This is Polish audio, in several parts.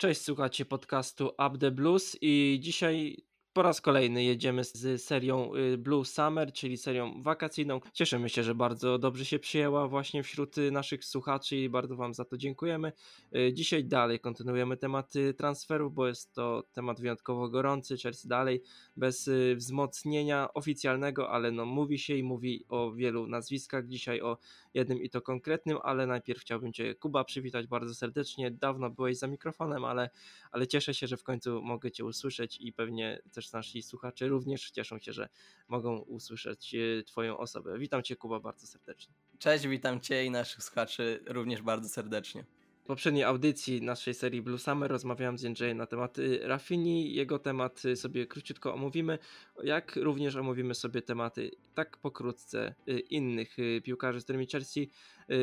Cześć, słuchacie podcastu Up the Blues i dzisiaj po raz kolejny jedziemy z serią y, Blue Summer, czyli serią wakacyjną. Cieszymy się, że bardzo dobrze się przyjęła właśnie wśród y, naszych słuchaczy i bardzo Wam za to dziękujemy. Y, dzisiaj dalej kontynuujemy temat transferów, bo jest to temat wyjątkowo gorący. Chelsea dalej bez wzmocnienia oficjalnego, ale no mówi się i mówi o wielu nazwiskach. Dzisiaj o jednym i to konkretnym, ale najpierw chciałbym Cię Kuba przywitać bardzo serdecznie. Dawno byłeś za mikrofonem, ale, ale cieszę się, że w końcu mogę Cię usłyszeć i pewnie też nasi słuchacze również cieszą się, że mogą usłyszeć e, Twoją osobę. Witam Cię Kuba bardzo serdecznie. Cześć, witam Cię i naszych słuchaczy również bardzo serdecznie. Poprzedniej audycji naszej serii Blue Summer rozmawiałem z Jędrzejem na temat y, Rafini. Jego temat y, sobie króciutko omówimy, jak również omówimy sobie tematy tak pokrótce y, innych piłkarzy, z którymi Chelsea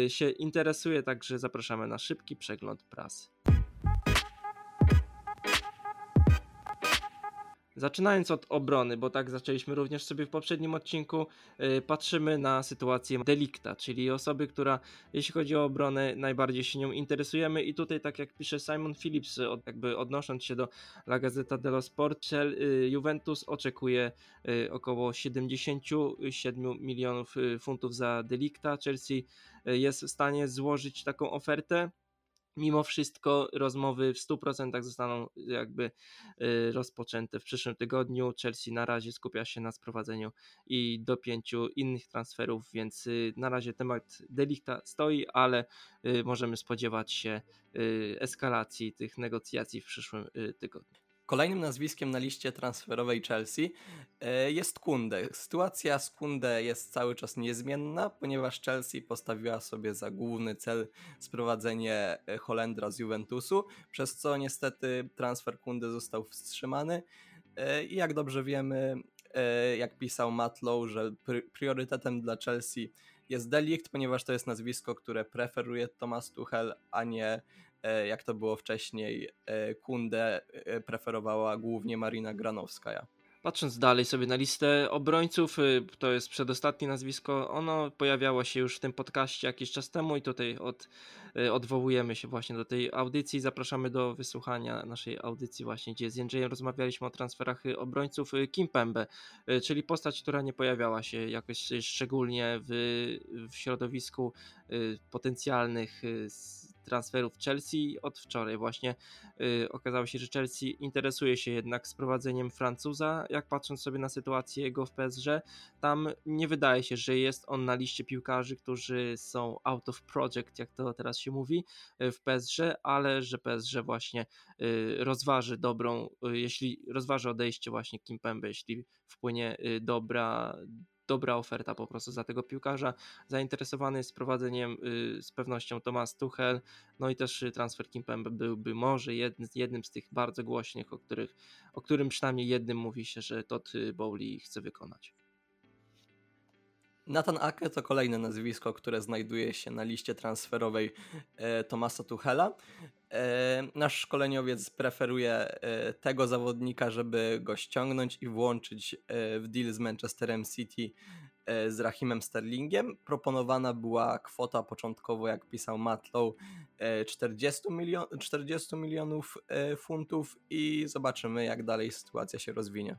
się interesuje, także zapraszamy na szybki przegląd prasy. Zaczynając od obrony, bo tak zaczęliśmy również sobie w poprzednim odcinku, yy, patrzymy na sytuację delikta, czyli osoby, która jeśli chodzi o obronę najbardziej się nią interesujemy. I tutaj tak jak pisze Simon Phillips, jakby odnosząc się do La Gazzetta dello Sport, yy, Juventus oczekuje yy, około 77 milionów y, funtów za delikta, Chelsea y, jest w stanie złożyć taką ofertę, mimo wszystko rozmowy w 100% zostaną jakby y, rozpoczęte w przyszłym tygodniu. Chelsea na razie skupia się na sprowadzeniu i do pięciu innych transferów, więc y, na razie temat delikta stoi, ale y, możemy spodziewać się eskalacji tych negocjacji w przyszłym tygodniu. Kolejnym nazwiskiem na liście transferowej Chelsea e, jest Kunde. Sytuacja z Kunde jest cały czas niezmienna, ponieważ Chelsea postawiła sobie za główny cel sprowadzenie e, Holendra z Juventusu, przez co niestety transfer Kunde został wstrzymany. E, I jak dobrze wiemy, jak pisał Matlow, że priorytetem dla Chelsea jest Delikt, ponieważ to jest nazwisko, które preferuje Thomas Tuchel, a nie jak to było wcześniej, e, Kundę e, preferowała głównie Marina Granowskaja. Patrząc dalej sobie na listę obrońców, y, to jest przedostatnie nazwisko. Ono pojawiało się już w tym podcaście jakiś czas temu i tutaj od, y, odwołujemy się właśnie do tej audycji. Zapraszamy do wysłuchania naszej audycji właśnie, gdzie z Jędrzejem rozmawialiśmy o transferach y, obrońców Kim Pembe, czyli postać, która nie pojawiała się jakoś szczególnie w, w środowisku potencjalnych transferów Chelsea od wczoraj. Właśnie yy, okazało się, że Chelsea interesuje się jednak sprowadzeniem Francuza, jak patrząc sobie na sytuację jego w PSG, tam nie wydaje się, że jest on na liście piłkarzy, którzy są out of project, jak to teraz się mówi y, w PSG, ale że PSG właśnie yy, rozważy dobrą, yy, jeśli rozważy odejście właśnie Kimpembe, jeśli wpłynie y, dobra dobra oferta po prostu za tego piłkarza. Zainteresowany jest prowadzeniem y, z pewnością Tomasz Tuchel, no i też transfer Kimpembe byłby może jednym, z tych bardzo głośnych, o, których, o którym przynajmniej jednym mówi się, że Todd Bowley chce wykonać. Nathan Ake to kolejne nazwisko, które znajduje się na liście transferowej e, Tomasa Tuchela. E, nasz szkoleniowiec preferuje e, tego zawodnika, żeby go ściągnąć i włączyć e, w deal z Manchesterem City z Rahimem Sterlingiem. Proponowana była kwota początkowo, jak pisał Matlow, 40, milion, 40 milionów funtów i zobaczymy, jak dalej sytuacja się rozwinie.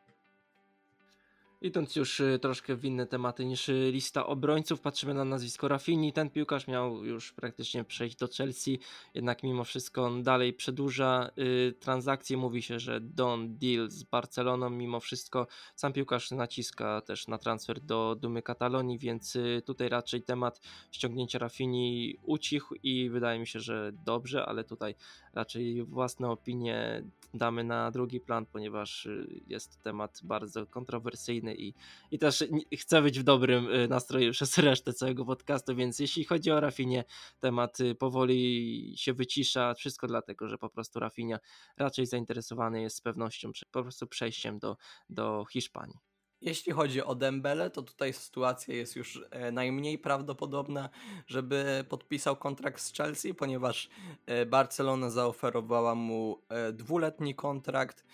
Idąc już y, troszkę w inne tematy niż y, lista obrońców, patrzymy na nazwisko Rafini. Ten piłkarz miał już praktycznie przejść do Chelsea, jednak mimo wszystko on dalej przedłuża y, transakcje. Mówi się, że Don deal z Barceloną. Mimo wszystko sam piłkarz naciska też na transfer do Dumy Katalonii, więc tutaj raczej temat ściągnięcia Rafini ucichł i wydaje mi się, że dobrze, ale tutaj raczej własne opinie damy na drugi plan, ponieważ jest temat bardzo kontrowersyjny i, i też chcę być w dobrym y, nastroju przez resztę całego podcastu, więc jeśli chodzi o Rafinie, temat y, powoli się wycisza, wszystko dlatego, że po prostu Rafinia raczej zainteresowany jest z pewnością po prostu przejściem do, do Hiszpanii. Jeśli chodzi o Dembele, to tutaj sytuacja jest już e, najmniej prawdopodobna, żeby podpisał kontrakt z Chelsea, ponieważ e, Barcelona zaoferowała mu e, dwuletni kontrakt,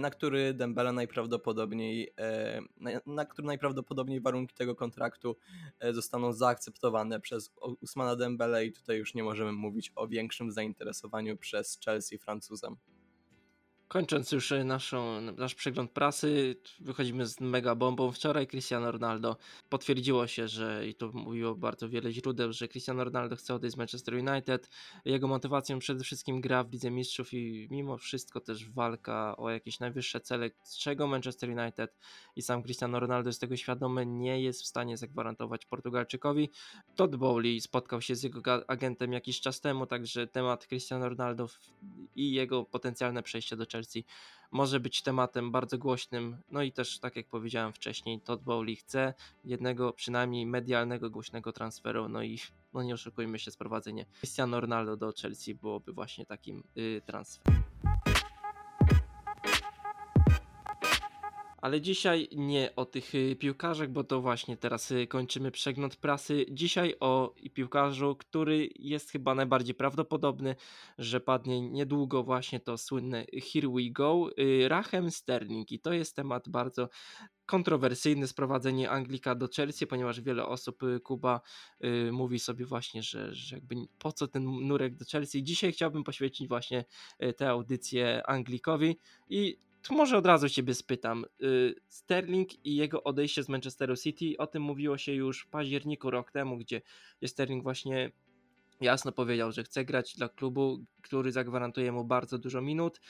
na który Dembele najprawdopodobniej, na, który najprawdopodobniej warunki tego kontraktu zostaną zaakceptowane przez Usmana Dembele i tutaj już nie możemy mówić o większym zainteresowaniu przez Chelsea Francuzem. Kończąc już e, naszą, nasz przegląd prasy, wychodzimy z mega bombą. Wczoraj Cristiano Ronaldo potwierdziło się, że i to mówiło bardzo wiele źródeł, że Cristiano Ronaldo chce odejść z Manchester United. Jego motywacją przede wszystkim gra w Lidze Mistrzów i mimo wszystko też walka o jakieś najwyższe cele, z czego Manchester United i sam Cristiano Ronaldo jest tego świadomy, nie jest w stanie zagwarantować Portugalczykowi. Todd Bowley spotkał się z jego agentem jakiś czas temu, także temat Cristiano Ronaldo i jego potencjalne przejście do Chelsea Chelsea może być tematem bardzo głośnym. No i też, tak jak powiedziałem wcześniej, Todd Bowley chce jednego przynajmniej medialnego, głośnego transferu. No i no nie oszukujmy się, sprowadzenie Cristiano Ronaldo do Chelsea byłoby właśnie takim yy, transferem. Ale dzisiaj nie o tych y, piłkarzach, bo to właśnie teraz y, kończymy przegląd prasy. Dzisiaj o piłkarzu, który jest chyba najbardziej prawdopodobny, że padnie niedługo właśnie to słynne Here We Go, y, Rachem Sterling. I to jest temat bardzo kontrowersyjny, sprowadzenie Anglika do Chelsea, ponieważ wiele osób, Kuba, mówi sobie właśnie, że, że jakby po co ten nurek do Chelsea. Dzisiaj chciałbym poświęcić właśnie tę audycję Anglikowi i tu może od razu Ciebie spytam. Y, Sterling i jego odejście z Manchesteru City, o tym mówiło się już w październiku rok temu, gdzie Sterling właśnie jasno powiedział, że chce grać dla klubu, który zagwarantuje mu bardzo dużo minut.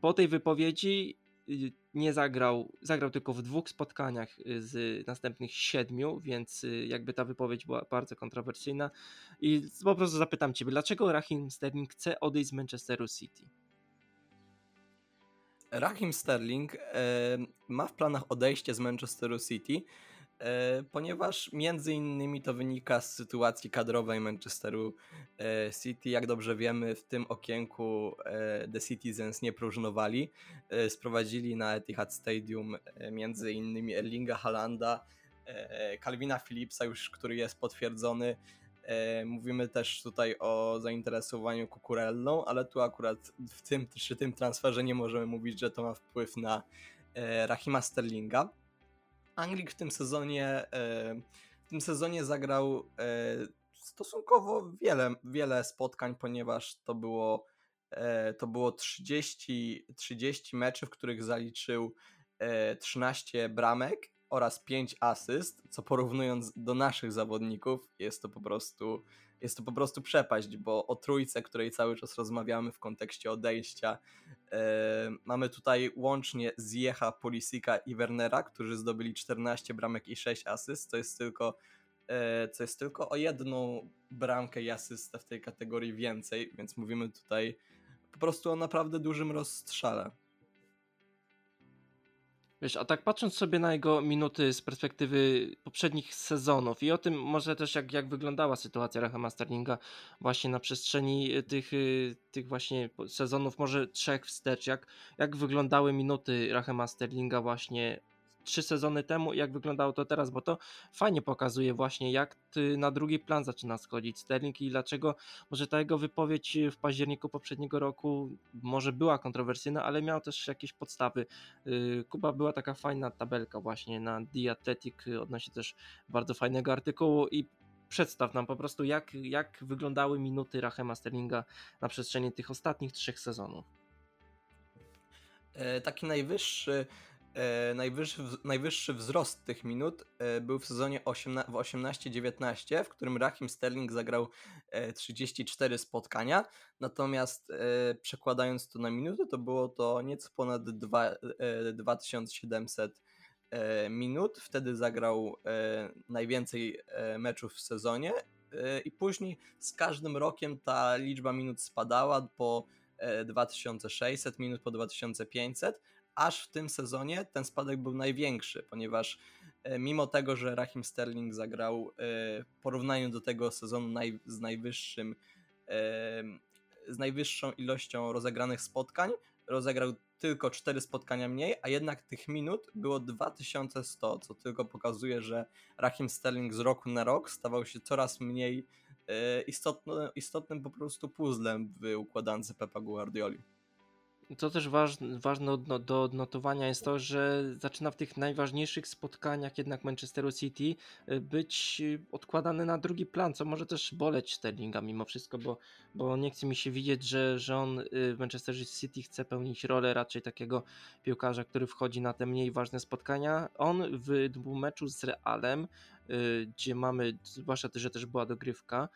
Po tej wypowiedzi y, nie zagrał, zagrał tylko w dwóch spotkaniach y, z następnych siedmiu, więc jakby ta wypowiedź była bardzo kontrowersyjna. I po prostu zapytam Ciebie, dlaczego Raheem Sterling chce odejść z Manchesteru City? Raheem Sterling ma w planach odejście z Manchesteru City, ponieważ między innymi to wynika z sytuacji kadrowej Manchesteru City. Jak dobrze wiemy, w tym okienku The Citizens nie próżnowali. Sprowadzili na Etihad Stadium między innymi Erlinga Halanda, Calvina Phillipsa już, który jest potwierdzony, mówimy też tutaj o zainteresowaniu Kukurellą, ale tu akurat w tym, przy tym transferze nie możemy mówić, że to ma wpływ na e, Rahima Sterlinga. Anglik w tym sezonie e, w tym sezonie zagrał stosunkowo wiele, wiele spotkań, ponieważ to było to było 30, 30 meczy, w których zaliczył 13 bramek oraz 5 asyst, co porównując do naszych zawodników jest to po prostu jest to po prostu przepaść, bo o trójce, której cały czas rozmawiamy w kontekście odejścia, e, mamy tutaj łącznie Zjecha, Polisika i Wernera, którzy zdobyli 14 bramek i 6 asyst, co jest tylko e, co jest tylko o jedną bramkę i asystę w tej kategorii więcej, więc mówimy tutaj po prostu o naprawdę dużym rozstrzale. Wiesz, a tak patrząc sobie na jego minuty z perspektywy poprzednich sezonów i o tym może też jak, jak wyglądała sytuacja Rahama Sterlinga właśnie na przestrzeni y, tych, y, tych właśnie sezonów, może trzech wstecz, jak, jak wyglądały minuty Rahama Sterlinga właśnie trzy sezony temu jak wyglądało to teraz, bo to fajnie pokazuje właśnie jak na drugi plan zaczyna schodzić Sterling i dlaczego może ta jego wypowiedź w październiku poprzedniego roku może była kontrowersyjna, ale miał też jakieś podstawy. Y, Kuba była taka fajna tabelka właśnie na The Athletic, odnosi też bardzo fajnego artykułu i przedstaw nam po prostu jak, jak wyglądały minuty Rahema Sterlinga na przestrzeni tych ostatnich trzech sezonów. E, taki najwyższy e, najwyższy, najwyższy wzrost tych minut e, był w sezonie 18, w 18-19, w którym Rahim Sterling zagrał e, 34 spotkania, natomiast e, przekładając to na minuty, to było to nieco ponad 2, 2700 e, minut. Wtedy zagrał e, najwięcej meczów w sezonie i później z każdym rokiem ta liczba minut spadała po 2600 minut, po 2500 aż w tym sezonie ten spadek był największy, ponieważ e, mimo tego, że Rahim Sterling zagrał e, w porównaniu do tego sezonu naj, z najwyższym e, z najwyższą ilością rozegranych spotkań, rozegrał tylko 4 spotkania mniej, a jednak tych minut było 2100, co tylko pokazuje, że Raheem Sterling z roku na rok stawał się coraz mniej istotny, istotnym po prostu puzzlem w układance Pepa Guardioli. To też ważne, do odnotowania jest to, że zaczyna w tych najważniejszych spotkaniach jednak Manchesteru City y, być y, odkładany na drugi plan, co może też boleć Sterlinga mimo wszystko, bo, bo nie chce mi się widzieć, że, że on y, w Manchester City chce pełnić rolę raczej takiego piłkarza, który wchodzi na te mniej ważne spotkania. On w meczu z Realem, gdzie mamy, zwłaszcza, że też była dogrywka,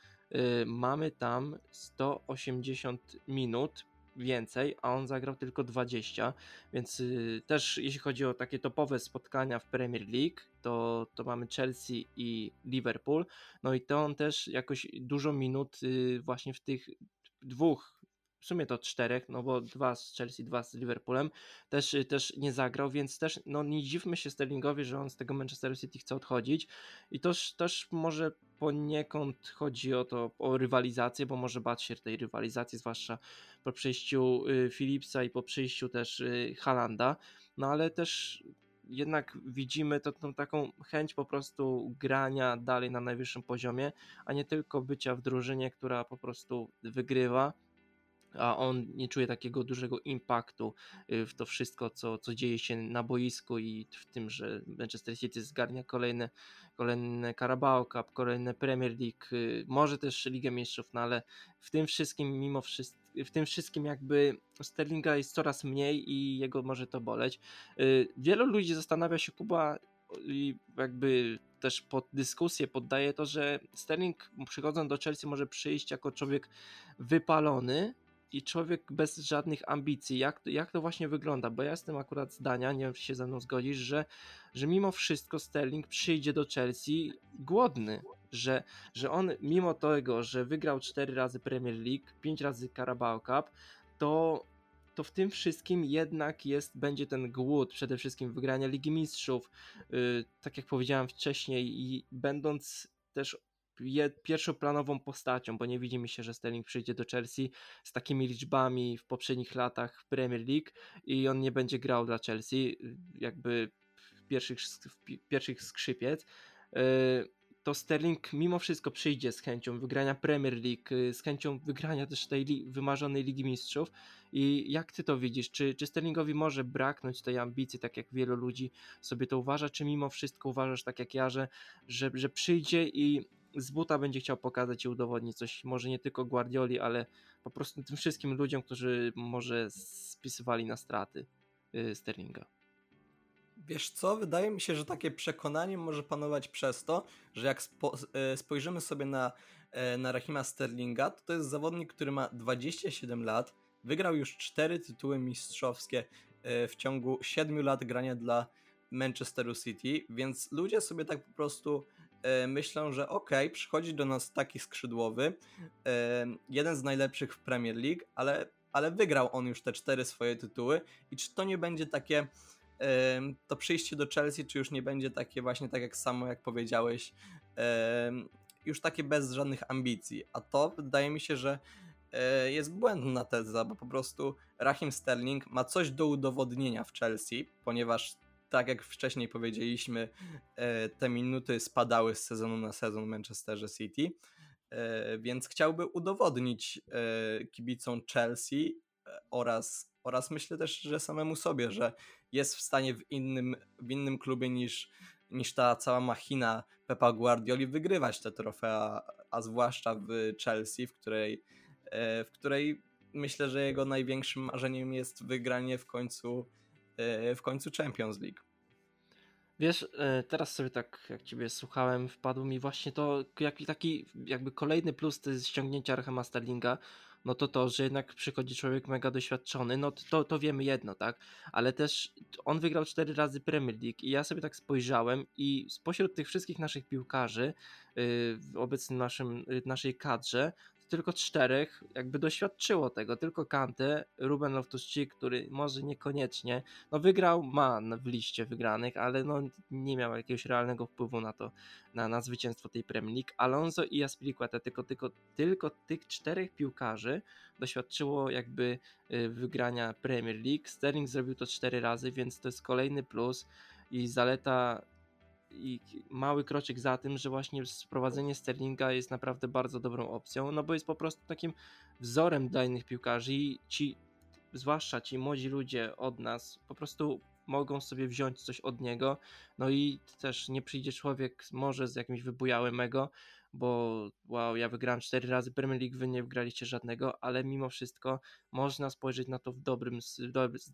mamy tam 180 minut więcej, a on zagrał tylko 20, więc y, też jeśli chodzi o takie topowe spotkania w Premier League, to, to mamy Chelsea i Liverpool, no i to on też jakoś dużo minut y, właśnie w tych dwóch w sumie to czterech, no bo dwa z Chelsea, dwa z Liverpoolem, też, też nie zagrał, więc też no nie dziwmy się Sterlingowi, że on z tego Manchester City chce odchodzić. I też, też może poniekąd chodzi o to, o rywalizację, bo może bać się tej rywalizacji, zwłaszcza po przyjściu y, Philipsa i po przyjściu też y, Halanda, no ale też jednak widzimy to, tą taką chęć po prostu grania dalej na najwyższym poziomie, a nie tylko bycia w drużynie, która po prostu wygrywa, a on nie czuje takiego dużego impaktu y, w to wszystko, co, co dzieje się na boisku i w tym, że Manchester City zgarnia kolejne, kolejne Carabao Cup, kolejne Premier League, y, może też Ligę Mistrzów, no ale w tym wszystkim, mimo wszystko, w tym wszystkim jakby Sterlinga jest coraz mniej i jego może to boleć. Y, wielu ludzi zastanawia się, Kuba, i jakby też pod dyskusję poddaje to, że Sterling przychodząc do Chelsea może przyjść jako człowiek wypalony, i człowiek bez żadnych ambicji. Jak, jak to właśnie wygląda? Bo ja jestem akurat zdania, nie wiem czy się ze mną zgodzisz, że, że mimo wszystko Sterling przyjdzie do Chelsea głodny. Że, że on mimo tego, że wygrał 4 razy Premier League, 5 razy Carabao Cup, to, to w tym wszystkim jednak jest, będzie ten głód przede wszystkim wygrania Ligi Mistrzów, yy, tak jak powiedziałem wcześniej i będąc też pierwszoplanową postacią, bo nie widzi mi się, że Sterling przyjdzie do Chelsea z takimi liczbami w poprzednich latach w Premier League i on nie będzie grał dla Chelsea jakby w pierwszych, w pierwszych skrzypiec y, to Sterling mimo wszystko przyjdzie z chęcią wygrania Premier League, y, z chęcią wygrania też tej li wymarzonej Ligi Mistrzów. I jak ty to widzisz? Czy, czy Sterlingowi może braknąć tej ambicji, tak jak wielu ludzi sobie to uważa, czy mimo wszystko uważasz tak jak ja, że, że, że przyjdzie i z buta będzie chciał pokazać i udowodnić coś, może nie tylko Guardioli, ale po prostu tym wszystkim ludziom, którzy może spisywali na straty y, Sterlinga. Wiesz co, wydaje mi się, że takie przekonanie może panować przez to, że jak spo, e, spojrzymy sobie na, e, na Rahima Sterlinga, to to jest zawodnik, który ma 27 lat, wygrał już 4 tytuły mistrzowskie w ciągu 7 lat grania dla Manchesteru City, więc ludzie sobie tak po prostu E, myślę, że ok, przychodzi do nas taki skrzydłowy, e, jeden z najlepszych w Premier League, ale, ale wygrał on już te cztery swoje tytuły. I czy to nie będzie takie e, to przyjście do Chelsea, czy już nie będzie takie właśnie tak jak samo jak powiedziałeś, już takie bez żadnych ambicji, a to wydaje mi się, że jest błędna teza, bo po prostu Rahim Sterling ma coś do udowodnienia w Chelsea, ponieważ tak jak wcześniej powiedzieliśmy, e, te minuty spadały z sezonu na sezon Manchesterze City, e, więc chciałby udowodnić e, kibicom Chelsea oraz, oraz myślę też, że samemu sobie, że jest w stanie w innym, w innym klubie niż, niż ta cała machina Pepa Guardioli wygrywać te trofea, a zwłaszcza w Chelsea, w której, w której myślę, że jego największym marzeniem jest wygranie w końcu w końcu Champions League. Wiesz, e, teraz sobie tak jak ciebie słuchałem, wpadł mi właśnie to, jaki taki jakby kolejny plus to ściągnięcia Rahama Sterlinga, no to to, że jednak przychodzi człowiek mega doświadczony, no to, to wiemy jedno, tak? Ale też on wygrał cztery razy Premier League i ja sobie tak spojrzałem i spośród tych wszystkich naszych piłkarzy yy, w obecnym naszym, naszej kadrze, tylko czterech jakby doświadczyło tego, tylko Kante, Ruben Loftus-Cheek, który może niekoniecznie, no wygrał, ma w liście wygranych, ale no nie miał jakiegoś realnego wpływu na to, na, na zwycięstwo tej Premier League. Alonso i Aspilicueta, tylko, tylko, tylko tych czterech piłkarzy doświadczyło jakby y, wygrania Premier League. Sterling zrobił to cztery razy, więc to jest kolejny plus i zaleta i mały kroczek za tym, że właśnie sprowadzenie Sterlinga jest naprawdę bardzo dobrą opcją, no bo jest po prostu takim wzorem dla innych piłkarzy i ci, zwłaszcza ci młodzi ludzie od nas, po prostu mogą sobie wziąć coś od niego, no i też nie przyjdzie człowiek może z jakimś wybujałym ego, bo wow, ja wygrałem cztery razy Premier League, wy nie wygraliście żadnego, ale mimo wszystko można spojrzeć na to w dobrym, z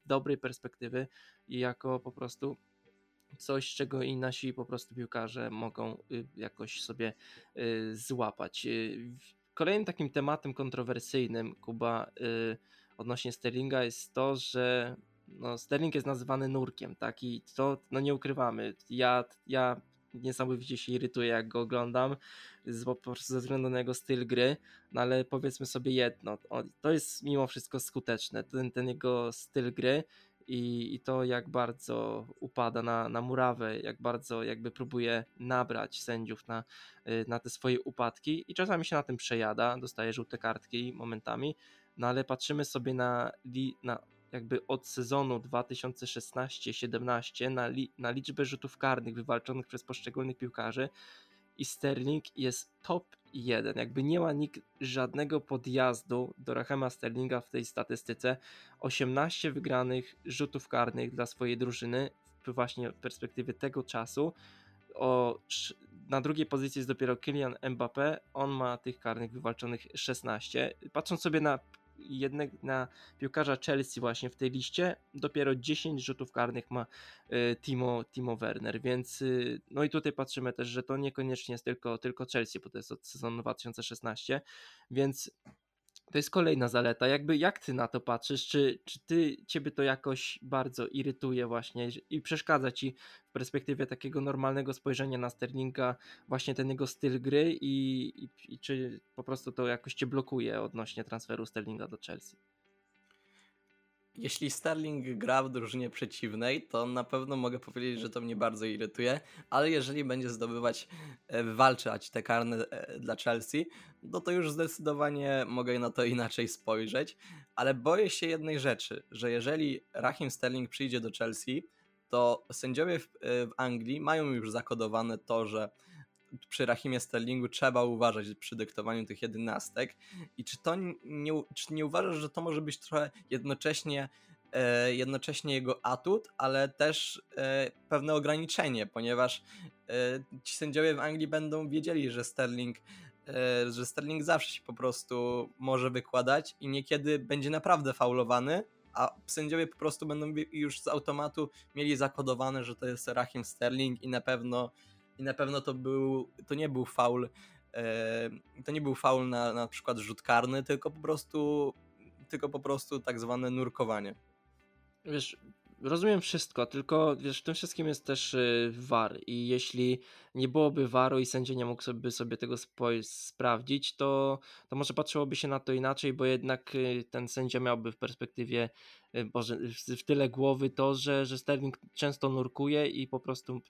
dobrej perspektywy i jako po prostu coś, czego i nasi po prostu piłkarze mogą y, jakoś sobie y, złapać. Y, kolejnym takim tematem kontrowersyjnym Kuba odnośnie Sterlinga jest to, że no, Sterling jest nazywany nurkiem, tak? I to no nie ukrywamy. Ja, ja niesamowicie się irytuję, jak go oglądam, po prostu ze względu na jego styl gry, no ale powiedzmy sobie jedno, to jest mimo wszystko skuteczne, ten, ten jego styl gry i, i to jak bardzo upada na, na murawę, jak bardzo jakby próbuje nabrać sędziów na, y, na te swoje upadki. I czasami się na tym przejada, dostaje żółte kartki momentami, no ale patrzymy sobie na, na jakby od sezonu 2016-17 na, li, na liczbę rzutów karnych wywalczonych przez poszczególnych piłkarzy i Sterling jest top 1. Jakby nie ma nikt żadnego podjazdu do Rahema Sterlinga w tej statystyce. 18 wygranych rzutów karnych dla swojej drużyny w właśnie perspektywie tego czasu. O, na drugiej pozycji jest dopiero Kylian Mbappé. On ma tych karnych wywalczonych 16. Patrząc sobie na jednego na piłkarza Chelsea właśnie w tej liście. Dopiero 10 rzutów karnych ma y, Timo, Timo Werner, więc y, no i tutaj patrzymy też, że to niekoniecznie jest tylko, tylko Chelsea, bo to jest od sezonu 2016, więc to jest kolejna zaleta. Jakby jak ty na to patrzysz? Czy, czy ty ciebie to jakoś bardzo irytuje właśnie i przeszkadza ci w perspektywie takiego normalnego spojrzenia na Sterlinga właśnie ten jego styl gry i, i, i czy po prostu to jakoś cię blokuje odnośnie transferu Sterlinga do Chelsea? Jeśli Sterling gra w drużynie przeciwnej, to na pewno mogę powiedzieć, że to mnie bardzo irytuje, ale jeżeli będzie zdobywać, e, walczyć te karne e, dla Chelsea, no to już zdecydowanie mogę na to inaczej spojrzeć, ale boję się jednej rzeczy, że jeżeli Rahim Sterling przyjdzie do Chelsea, to sędziowie w, e, w Anglii mają już zakodowane to, że przy Rahimie Sterlingu trzeba uważać przy dyktowaniu tych jedenastek. I czy to nie, czy nie uważasz, że to może być trochę jednocześnie e, jednocześnie jego atut, ale też e, pewne ograniczenie, ponieważ e, ci sędziowie w Anglii będą wiedzieli, że Sterling że Sterling zawsze się po prostu może wykładać i niekiedy będzie naprawdę faulowany, a sędziowie po prostu będą już z automatu mieli zakodowane, że to jest Rahim Sterling i na pewno i na pewno to był, to nie był faul, to nie był faul na, na przykład rzut karny, tylko po prostu, tylko po prostu tak zwane nurkowanie. Wiesz, rozumiem wszystko, tylko wiesz, w tym wszystkim jest też y, VAR i jeśli nie byłoby VARu i sędzia nie mógł sobie, sobie tego sprawdzić, to, to może patrzyłoby się na to inaczej, bo jednak y, ten sędzia miałby w perspektywie y, Boże, w tyle głowy to, że, że Sterling często nurkuje i po prostu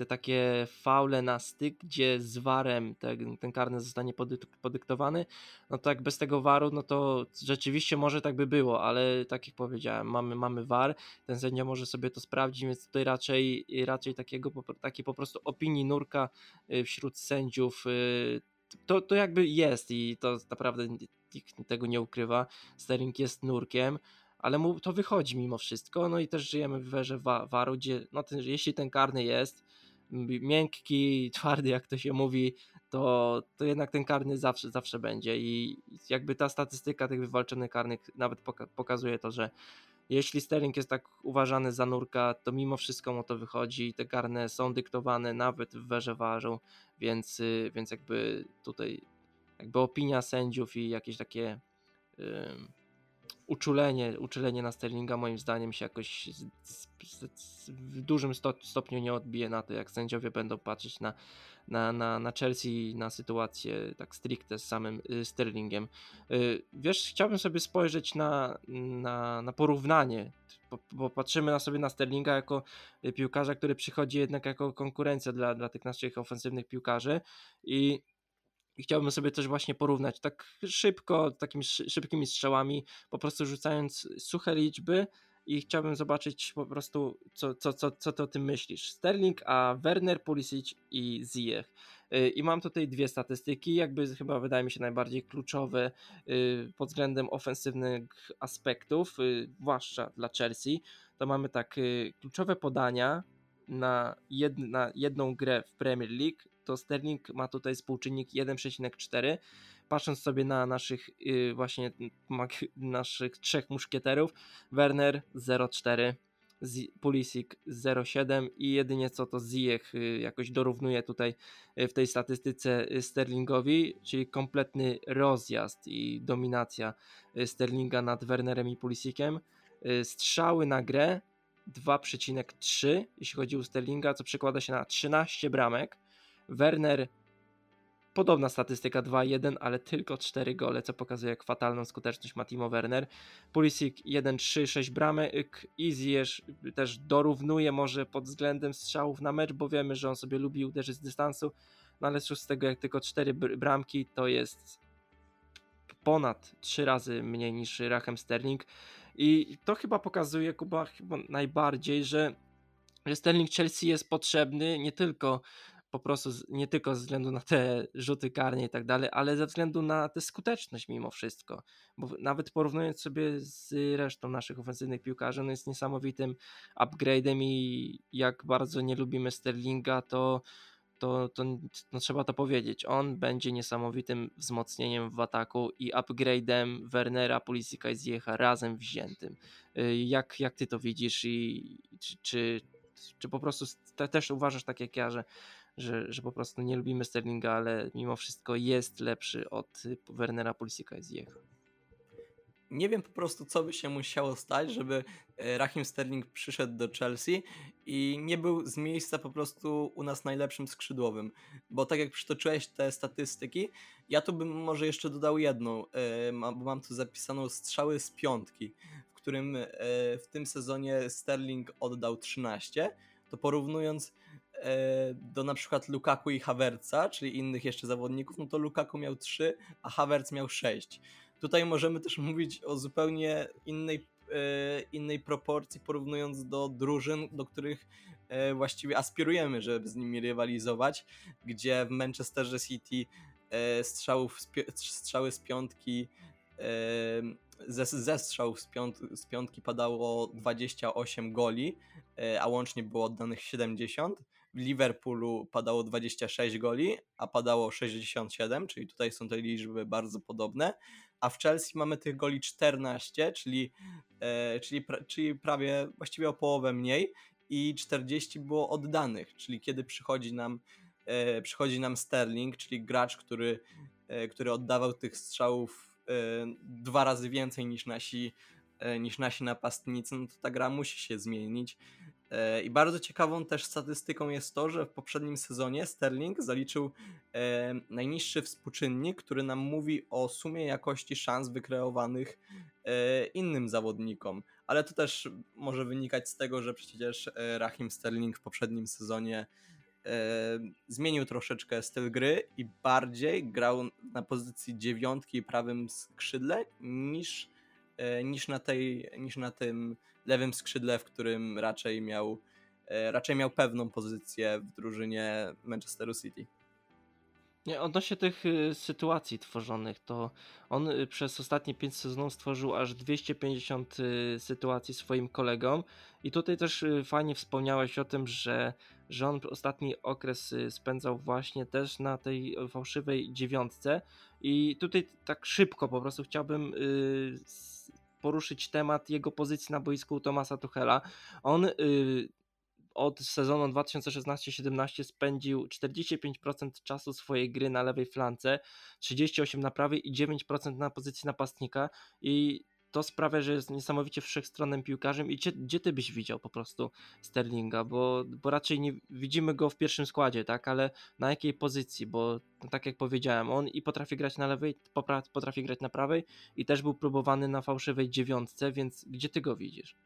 te takie faule na styk, gdzie z warem ten, ten karny zostanie podyktowany, no to jak bez tego waru, no to rzeczywiście może tak by było, ale tak jak powiedziałem, mamy, mamy war, ten sędzia może sobie to sprawdzić, więc tutaj raczej, raczej takiego, takiej po prostu opinii nurka y, wśród sędziów y, to, to jakby jest i to naprawdę nikt tego nie ukrywa. Sterling jest nurkiem, ale mu to wychodzi mimo wszystko. No i też żyjemy w werze waru, gdzie no ten, jeśli ten karny jest, miękki, twardy, jak to się mówi, to, to jednak ten karny zawsze, zawsze będzie. I jakby ta statystyka tych wywalczonych karnych nawet poka pokazuje to, że jeśli Sterling jest tak uważany za nurka, to mimo wszystko mu to wychodzi te karne są dyktowane nawet w werze ważą, więc, więc jakby tutaj jakby opinia sędziów i jakieś takie uczulenie, uczulenie na Sterlinga moim zdaniem się jakoś z, z, z, w dużym sto, stopniu nie odbije na to, jak sędziowie będą patrzeć na, na, na, na Chelsea, na sytuację tak stricte z samym y, Sterlingiem. Y, wiesz, chciałbym sobie spojrzeć na, na, na porównanie, bo, bo, patrzymy na sobie na Sterlinga jako piłkarza, który przychodzi jednak jako konkurencja dla, dla tych naszych ofensywnych piłkarzy i i chciałbym sobie też właśnie porównać tak szybko, takimi szybkimi strzałami, po prostu rzucając suche liczby i chciałbym zobaczyć po prostu, co, co, co, co ty o tym myślisz. Sterling, a Werner, Pulisic i Ziyech. Y, I mam tutaj dwie statystyki, jakby chyba wydaje mi się najbardziej kluczowe y, pod względem ofensywnych aspektów, y, zwłaszcza dla Chelsea. To mamy tak, kluczowe podania na, jed, na jedną grę w Premier League to Sterling ma tutaj współczynnik 1,4. Patrząc sobie na naszych yy, właśnie naszych trzech muszkieterów, Werner 0,4, Pulisic 0,7 i jedynie co to Ziyech yy, jakoś dorównuje tutaj yy, w tej statystyce y, Sterlingowi, czyli kompletny rozjazd i dominacja y, Sterlinga nad Wernerem i Pulisiciem. Y, strzały na grę 2,3 jeśli chodzi o Sterlinga, co przekłada się na 13 bramek. Werner. Podobna statystyka 2-1, ale tylko 4 gole, co pokazuje jak fatalną skuteczność ma Timo Werner. Pulisic 1-3, 6 bramek. I Ziyech też dorównuje może pod względem strzałów na mecz, bo wiemy, że on sobie lubi uderzyć z dystansu, no ale z tego jak tylko 4 bramki to jest ponad 3 razy mniej niż Rachem Sterling. I to chyba pokazuje Kuba chyba najbardziej, że Sterling Chelsea jest potrzebny nie tylko po prostu nie tylko ze względu na te rzuty karne i tak dalej, ale ze względu na tę skuteczność mimo wszystko. Bo nawet porównując sobie z resztą naszych ofensywnych piłkarzy, on jest niesamowitym upgrade'em i jak bardzo nie lubimy Sterlinga, to to, to no trzeba to powiedzieć. On będzie niesamowitym wzmocnieniem w ataku i upgrade'em Wernera, Pulisika i Zjecha razem wziętym. Y, jak, jak ty to widzisz i czy, czy, czy po prostu też uważasz tak jak ja, że że, że po prostu nie lubimy Sterlinga, ale mimo wszystko jest lepszy od Wernera, Pulisika i Ziyech. Nie wiem po prostu, co by się musiało stać, żeby e, Rahim Sterling przyszedł do Chelsea i nie był z miejsca po prostu u nas najlepszym skrzydłowym. Bo tak jak przytoczyłeś te statystyki, ja tu bym może jeszcze dodał jedną, e, bo mam tu zapisaną strzały z piątki, w którym e, w tym sezonie Sterling oddał 13. To porównując do na przykład Lukaku i Havertza, czyli innych jeszcze zawodników, no to Lukaku miał 3, a Havertz miał 6. Tutaj możemy też mówić o zupełnie innej, e, innej proporcji, porównując do drużyn, do których e, właściwie aspirujemy, żeby z nimi rywalizować, gdzie w Manchesterze City strzałów, strzały z piątki ze, ze strzałów z, piąt, z piątki padało 28 goli, a łącznie było oddanych 70 w Liverpoolu padało 26 goli, a padało 67, czyli tutaj są te liczby bardzo podobne. A w Chelsea mamy tych goli 14, czyli, e, czyli, pra, czyli prawie właściwie o połowę mniej i 40 było oddanych, czyli kiedy przychodzi nam, e, przychodzi nam Sterling, czyli gracz, który, e, który oddawał tych strzałów e, dwa razy więcej niż nasi, e, niż nasi napastnicy, no to ta gra musi się zmienić. E, I bardzo ciekawą też statystyką jest to, że w poprzednim sezonie Sterling zaliczył e, najniższy współczynnik, który nam mówi o sumie jakości szans wykreowanych e, innym zawodnikom. Ale to też może wynikać z tego, że przecież Rahim Sterling w poprzednim sezonie zmienił troszeczkę styl gry i bardziej grał na pozycji dziewiątki prawym skrzydle niż, niż, na, tej, niż na tym lewym skrzydle, w którym raczej miał, e, raczej miał pewną pozycję w drużynie Manchesteru City. Nie, odnośnie tych y, sytuacji tworzonych, to on y, przez ostatnie 5 sezonów stworzył aż 250 y, sytuacji swoim kolegom i tutaj też fajnie wspomniałeś o tym, że, że on ostatni okres spędzał właśnie też na tej fałszywej dziewiątce i tutaj tak szybko po prostu chciałbym poruszyć temat jego pozycji na boisku Tomasa Tuchela. On y, od sezonu 2016-17 spędził 45% czasu swojej gry na lewej flance, 38 na prawej i 9% na pozycji napastnika i to sprawia, że jest niesamowicie wszechstronnym piłkarzem i gdzie, gdzie ty byś widział po prostu Sterlinga, bo, bo raczej nie widzimy go w pierwszym składzie, tak, ale na jakiej pozycji, bo tak jak powiedziałem, on i potrafi grać na lewej, potrafi grać na prawej i też był próbowany na fałszywej dziewiątce, więc gdzie ty go widzisz?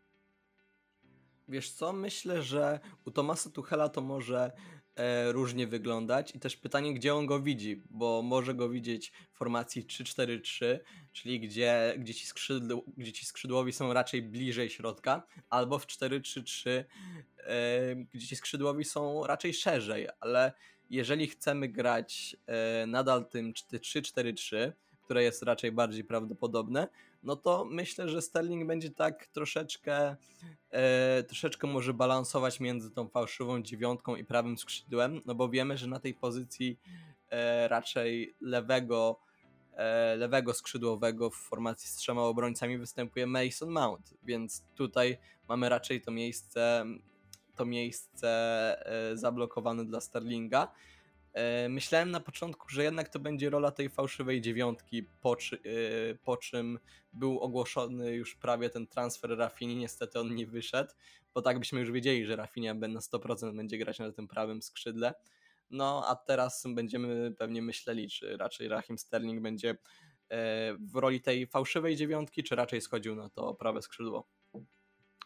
Wiesz co, myślę, że u Tomasa Tuchela to może e, różnie wyglądać. I też pytanie, gdzie on go widzi, bo może go widzieć w formacji 3-4-3, czyli gdzie, gdzie, ci skrzydł, gdzie ci skrzydłowi są raczej bliżej środka, albo w 4-3-3, e, gdzie ci skrzydłowi są raczej szerzej, ale jeżeli chcemy grać e, nadal tym 3-4-3, które jest raczej bardziej prawdopodobne, no to myślę, że Sterling będzie tak troszeczkę, e, troszeczkę może balansować między tą fałszywą dziewiątką i prawym skrzydłem, no bo wiemy, że na tej pozycji e, raczej lewego, e, lewego skrzydłowego w formacji z trzema obrońcami występuje Mason Mount, więc tutaj mamy raczej to miejsce, to miejsce e, zablokowane dla Sterlinga. E, myślałem na początku, że jednak to będzie rola tej fałszywej dziewiątki, po, czy, e, po czym był ogłoszony już prawie ten transfer Rafini, niestety on nie wyszedł, bo tak byśmy już wiedzieli, że Rafinia na 100% będzie grać na tym prawym skrzydle. No a teraz będziemy pewnie myśleli, czy raczej Rahim Sterling będzie e, w roli tej fałszywej dziewiątki, czy raczej schodził na to prawe skrzydło.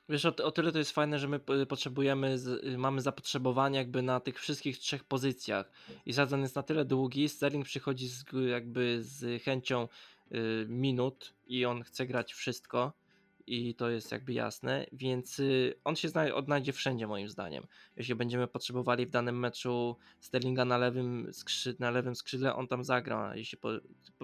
Wiesz, o, o, tyle to jest fajne, że my potrzebujemy, z, mamy zapotrzebowanie jakby na tych wszystkich trzech pozycjach. I sezon jest na tyle długi, Sterling przychodzi z, jakby z chęcią y, minut i on chce grać wszystko i to jest jakby jasne, więc y, on się odnajdzie wszędzie moim zdaniem. Jeśli będziemy potrzebowali w danym meczu Sterlinga na lewym, skrzydle, na lewym skrzydle, on tam zagra. Jeśli po,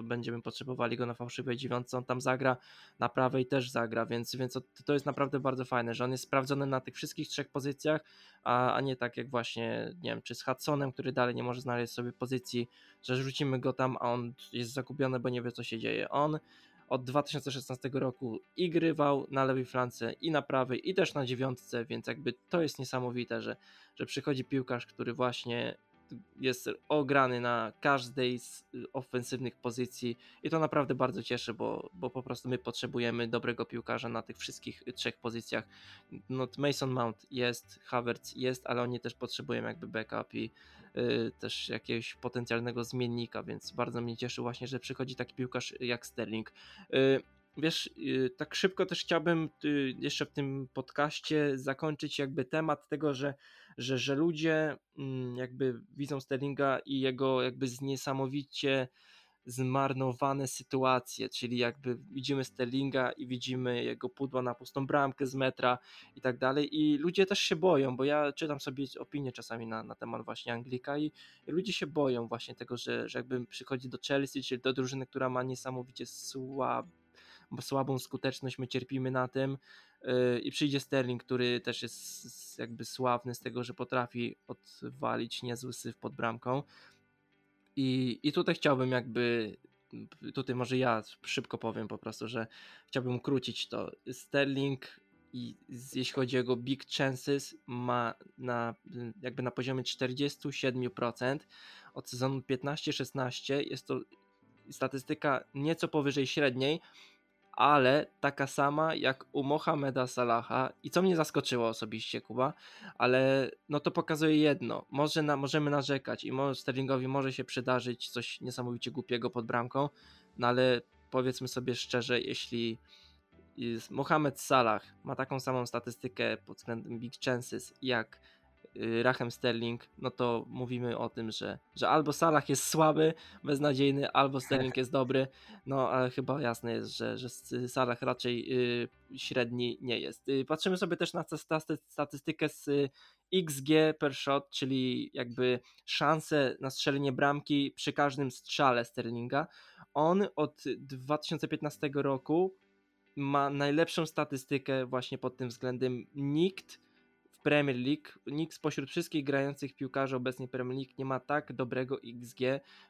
będziemy potrzebowali go na fałszywej dziewiątce, on tam zagra, na prawej też zagra, więc, więc to jest naprawdę bardzo fajne, że on jest sprawdzony na tych wszystkich trzech pozycjach, a, a nie tak jak właśnie, nie wiem, czy z Hudsonem, który dalej nie może znaleźć sobie pozycji, że rzucimy go tam, a on jest zagubiony, bo nie wie co się dzieje. On od 2016 roku i grywał na lewej flance i na prawej i też na dziewiątce, więc jakby to jest niesamowite, że, że przychodzi piłkarz, który właśnie jest ograny na każdej z ofensywnych pozycji i to naprawdę bardzo cieszy, bo, bo po prostu my potrzebujemy dobrego piłkarza na tych wszystkich trzech pozycjach. No, Mason Mount jest, Havertz jest, ale oni też potrzebują jakby backup i y, też jakiegoś potencjalnego zmiennika, więc bardzo mnie cieszy właśnie, że przychodzi taki piłkarz jak Sterling. Y, wiesz, y, tak szybko też chciałbym y, jeszcze w tym podcaście zakończyć jakby temat tego, że że, że ludzie mm, jakby widzą Sterlinga i jego jakby niesamowicie zmarnowane sytuacje, czyli jakby widzimy Sterlinga i widzimy jego pudła na pustą bramkę z metra i tak dalej. I ludzie też się boją, bo ja czytam sobie opinie czasami na, na temat właśnie Anglika i, i ludzie się boją właśnie tego, że, że jakby przychodzi do Chelsea, czyli do drużyny, która ma niesamowicie słab, słabą skuteczność, my cierpimy na tym, i przyjdzie Sterling, który też jest jakby sławny z tego, że potrafi odwalić niezły syf pod bramką. I, I tutaj chciałbym jakby, tutaj może ja szybko powiem po prostu, że chciałbym ukrócić to. Sterling i jeśli chodzi o jego big chances ma na, jakby na poziomie 47% od sezonu 15-16 jest to statystyka nieco powyżej średniej, ale taka sama jak u Mohameda Salaha i co mnie zaskoczyło osobiście Kuba, ale no to pokazuje jedno, może na, możemy narzekać i może Sterlingowi może się przydarzyć coś niesamowicie głupiego pod bramką, no ale powiedzmy sobie szczerze, jeśli Mohamed Salah ma taką samą statystykę pod względem big chances jak Rachem Sterling, no to mówimy o tym, że, że albo Salah jest słaby, beznadziejny, albo Sterling jest dobry, no ale chyba jasne jest, że, że Salah raczej y, średni nie jest. Y, patrzymy sobie też na statystykę z XG per shot, czyli jakby szanse na strzelenie bramki przy każdym strzale Sterlinga. On od 2015 roku ma najlepszą statystykę właśnie pod tym względem. Nikt Premier League. Nikt spośród wszystkich grających piłkarzy obecnie Premier League nie ma tak dobrego XG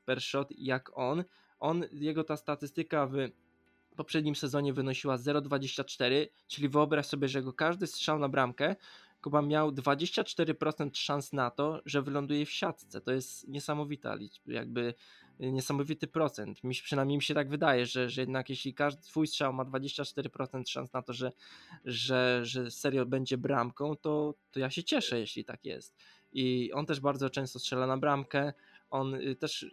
per shot jak on. On, jego ta statystyka w poprzednim sezonie wynosiła 0,24, czyli wyobraź sobie, że jego każdy strzał na bramkę Kuba miał 24% szans na to, że wyląduje w siatce. To jest niesamowita jakby niesamowity procent. Mi, przynajmniej mi się tak wydaje, że, że jednak jeśli każdy twój strzał ma 24% szans na to, że, że, że serio będzie bramką, to, to ja się cieszę, jeśli tak jest. I on też bardzo często strzela na bramkę. On y, też,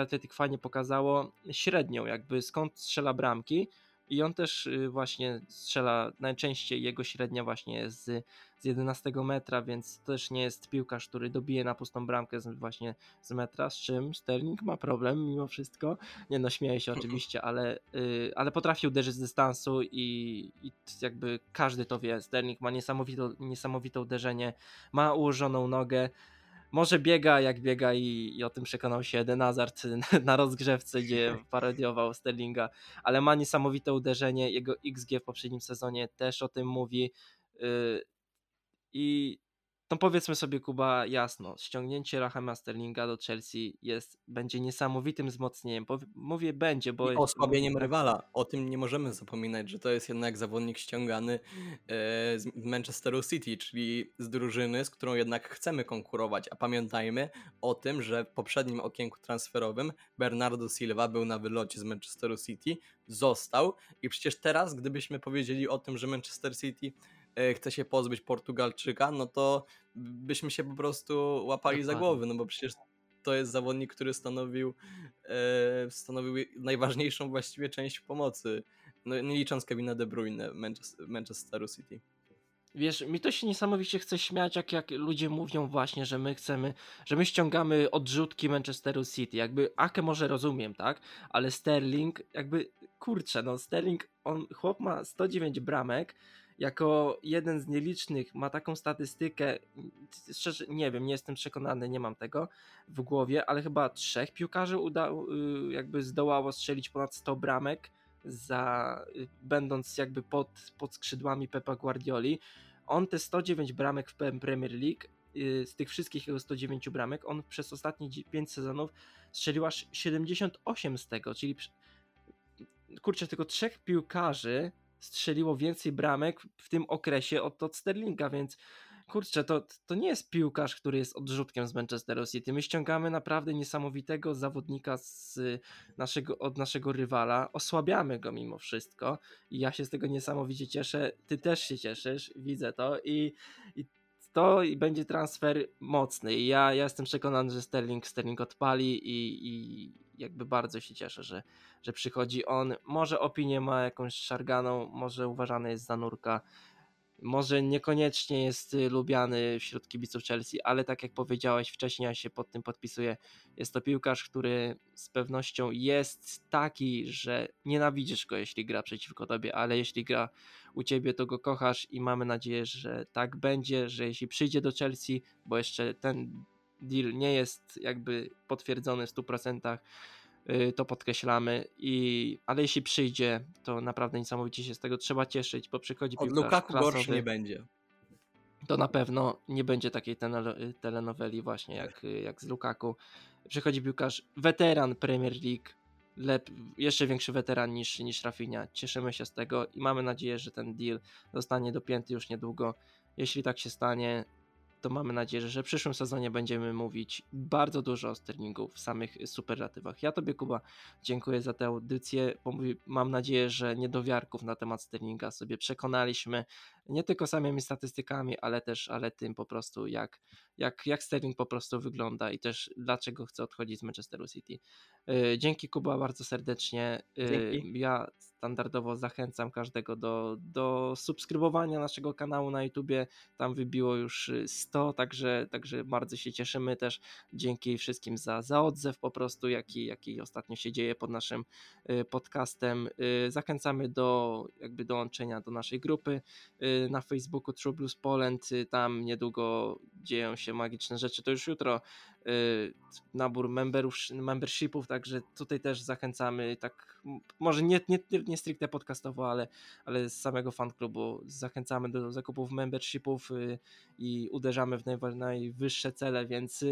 Athletic fajnie pokazało średnią, jakby skąd strzela bramki. I on też y, właśnie strzela, najczęściej jego średnia właśnie jest z, z 11 metra, więc to też nie jest piłkarz, który dobije na pustą bramkę z, właśnie z metra, z czym Sterling ma problem mimo wszystko. Nie no, śmieję się oczywiście, ale, y, ale potrafi uderzyć z dystansu i, i jakby każdy to wie. Sterling ma niesamowite, niesamowite uderzenie, ma ułożoną nogę. Może biega jak biega i, i o tym przekonał się Eden Hazard na rozgrzewce, gdzie parodiował Sterlinga, ale ma niesamowite uderzenie, jego XG w poprzednim sezonie też o tym mówi yy, i no powiedzmy sobie Kuba jasno, ściągnięcie Rahama Sterlinga do Chelsea jest, będzie niesamowitym wzmocnieniem, mówię będzie, bo I osłabieniem rywala. O tym nie możemy zapominać, że to jest jednak zawodnik ściągany e, z Manchesteru City, czyli z drużyny, z którą jednak chcemy konkurować. A pamiętajmy o tym, że w poprzednim okienku transferowym Bernardo Silva był na wylocie z Manchesteru City, został i przecież teraz, gdybyśmy powiedzieli o tym, że Manchester City chce się pozbyć Portugalczyka, no to byśmy się po prostu łapali za głowy, no bo przecież to jest zawodnik, który stanowił, e, stanowił najważniejszą właściwie część pomocy, no, nie licząc Kevina De Bruyne Manchester, Manchesteru City. Wiesz, mi to się niesamowicie chce śmiać, jak, jak ludzie mówią właśnie, że my chcemy, że my ściągamy odrzutki Manchesteru City. Jakby Ake może rozumiem, tak? Ale Sterling, jakby kurczę, no Sterling, on, chłop ma 109 bramek, jako jeden z nielicznych ma taką statystykę, szczerze nie wiem, nie jestem przekonany, nie mam tego w głowie, ale chyba trzech piłkarzy udało, y, jakby zdołało strzelić ponad 100 bramek za, y, będąc jakby pod, pod skrzydłami Pepa Guardioli. On te 109 bramek w Premier League, y, z tych wszystkich jego 109 bramek, on przez ostatnie 5 sezonów strzelił aż 78 z tego, czyli kurczę, tylko trzech piłkarzy strzeliło więcej bramek w tym okresie od, od Sterlinga, więc kurczę, to, to nie jest piłkarz, który jest odrzutkiem z Manchesteru City. My ściągamy naprawdę niesamowitego zawodnika z naszego, od naszego rywala, osłabiamy go mimo wszystko i ja się z tego niesamowicie cieszę. Ty też się cieszysz, widzę to i, i to będzie transfer mocny. Ja, ja jestem przekonany, że Sterling, Sterling odpali i, i jakby bardzo się cieszę, że, że przychodzi on. Może opinię ma jakąś szarganą, może uważany jest za nurka, może niekoniecznie jest y, lubiany wśród kibiców Chelsea, ale tak jak powiedziałeś wcześniej, ja się pod tym podpisuję. Jest to piłkarz, który z pewnością jest taki, że nienawidzisz go, jeśli gra przeciwko tobie, ale jeśli gra u ciebie, to go kochasz i mamy nadzieję, że tak będzie, że jeśli przyjdzie do Chelsea, bo jeszcze ten deal nie jest jakby potwierdzony w 100%, y, to podkreślamy, i, ale jeśli przyjdzie, to naprawdę niesamowicie się z tego trzeba cieszyć, bo przychodzi Od piłkarz Lukaku klasowy, gorszy nie będzie. to na pewno nie będzie takiej telenoweli właśnie jak, jak z Lukaku. Przychodzi piłkarz weteran Premier League, lep, jeszcze większy weteran niż, niż Rafinha. Cieszymy się z tego i mamy nadzieję, że ten deal zostanie dopięty już niedługo. Jeśli tak się stanie, to mamy nadzieję, że w przyszłym sezonie będziemy mówić bardzo dużo o Sterlingu w samych superlatywach. Ja Tobie, Kuba, dziękuję za tę audycję. Mam nadzieję, że niedowiarków na temat Sterlinga sobie przekonaliśmy nie tylko samymi statystykami, ale też ale tym po prostu, jak, jak, jak Sterling po prostu wygląda i też dlaczego chce odchodzić z Manchesteru City. Yy, Dzięki Kuba bardzo serdecznie. Yy, Dzięki. Ja standardowo zachęcam każdego do, do subskrybowania naszego kanału na YouTubie. Tam wybiło już y, 100, także, także bardzo się cieszymy też. Dzięki wszystkim za, za odzew po prostu, jaki, jaki ostatnio się dzieje pod naszym y, podcastem. Y, Zachęcamy do jakby dołączenia do naszej grupy y, na Facebooku True Blues Poland. Y, Tam niedługo dzieją się magiczne rzeczy. To już jutro y, nabór memberów, membershipów, także tutaj też zachęcamy, tak może nie, nie, nie- stricte podcastowo, ale, ale z samego fanklubu zachęcamy do zakupów membershipów y, i uderzamy w najwyższe cele, więc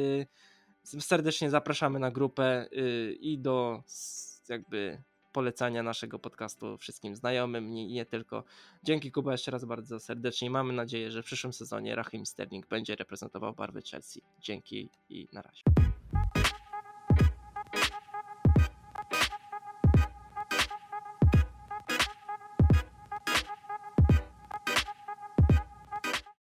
serdecznie zapraszamy na grupę i do jakby polecania naszego podcastu wszystkim znajomym, nie, nie tylko. Dzięki Kuba jeszcze raz bardzo serdecznie. Mamy nadzieję, że w przyszłym sezonie Rahim Sterling będzie reprezentował barwy Chelsea. Dzięki i na razie.